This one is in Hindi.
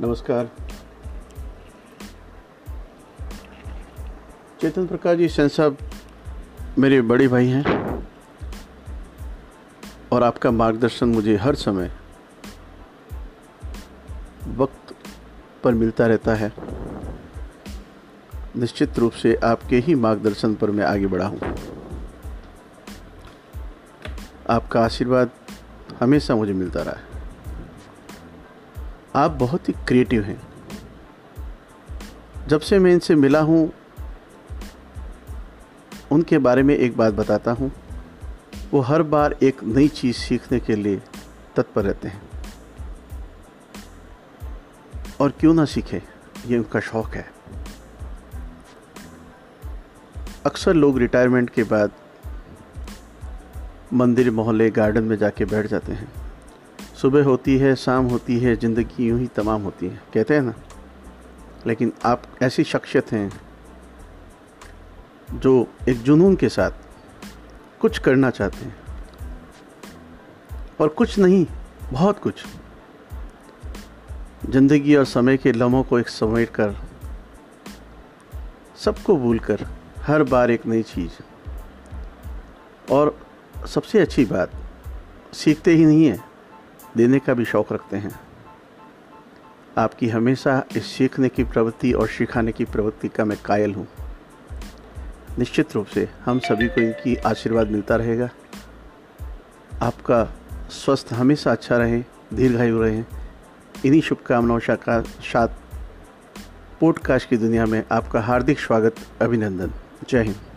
नमस्कार। चेतन प्रकाश जी, सेन साहब मेरे बड़े भाई हैं और आपका मार्गदर्शन मुझे हर समय वक्त पर मिलता रहता है। निश्चित रूप से आपके ही मार्गदर्शन पर मैं आगे बढ़ा हूँ। आपका आशीर्वाद हमेशा मुझे मिलता रहा है। आप बहुत ही क्रिएटिव हैं। जब से मैं इनसे मिला हूँ, उनके बारे में एक बात बताता हूँ। वो हर बार एक नई चीज़ सीखने के लिए तत्पर रहते हैं। और क्यों ना सीखे? ये उनका शौक़ है। अक्सर लोग रिटायरमेंट के बाद मंदिर, मोहल्ले गार्डन में जाके बैठ जाते हैं। सुबह होती है, शाम होती है, ज़िंदगी यूँ ही तमाम होती है। कहते हैं ना? लेकिन आप ऐसी शख्सियत हैं जो एक जुनून के साथ कुछ करना चाहते हैं। और कुछ नहीं, बहुत कुछ। ज़िंदगी और समय के लम्हों को एक समेट कर, सबको भूल कर हर बार एक नई चीज़। और सबसे अच्छी बात, सीखते ही नहीं है। देने का भी शौक़ रखते हैं। आपकी हमेशा इस सीखने की प्रवृत्ति और सिखाने की प्रवृत्ति का मैं कायल हूँ। निश्चित रूप से हम सभी को इनकी आशीर्वाद मिलता रहेगा। आपका स्वस्थ हमेशा अच्छा रहे, दीर्घायु रहे। इन्हीं शुभकामनाओं का साथ पॉडकास्ट की दुनिया में आपका हार्दिक स्वागत, अभिनंदन। जय हिंद।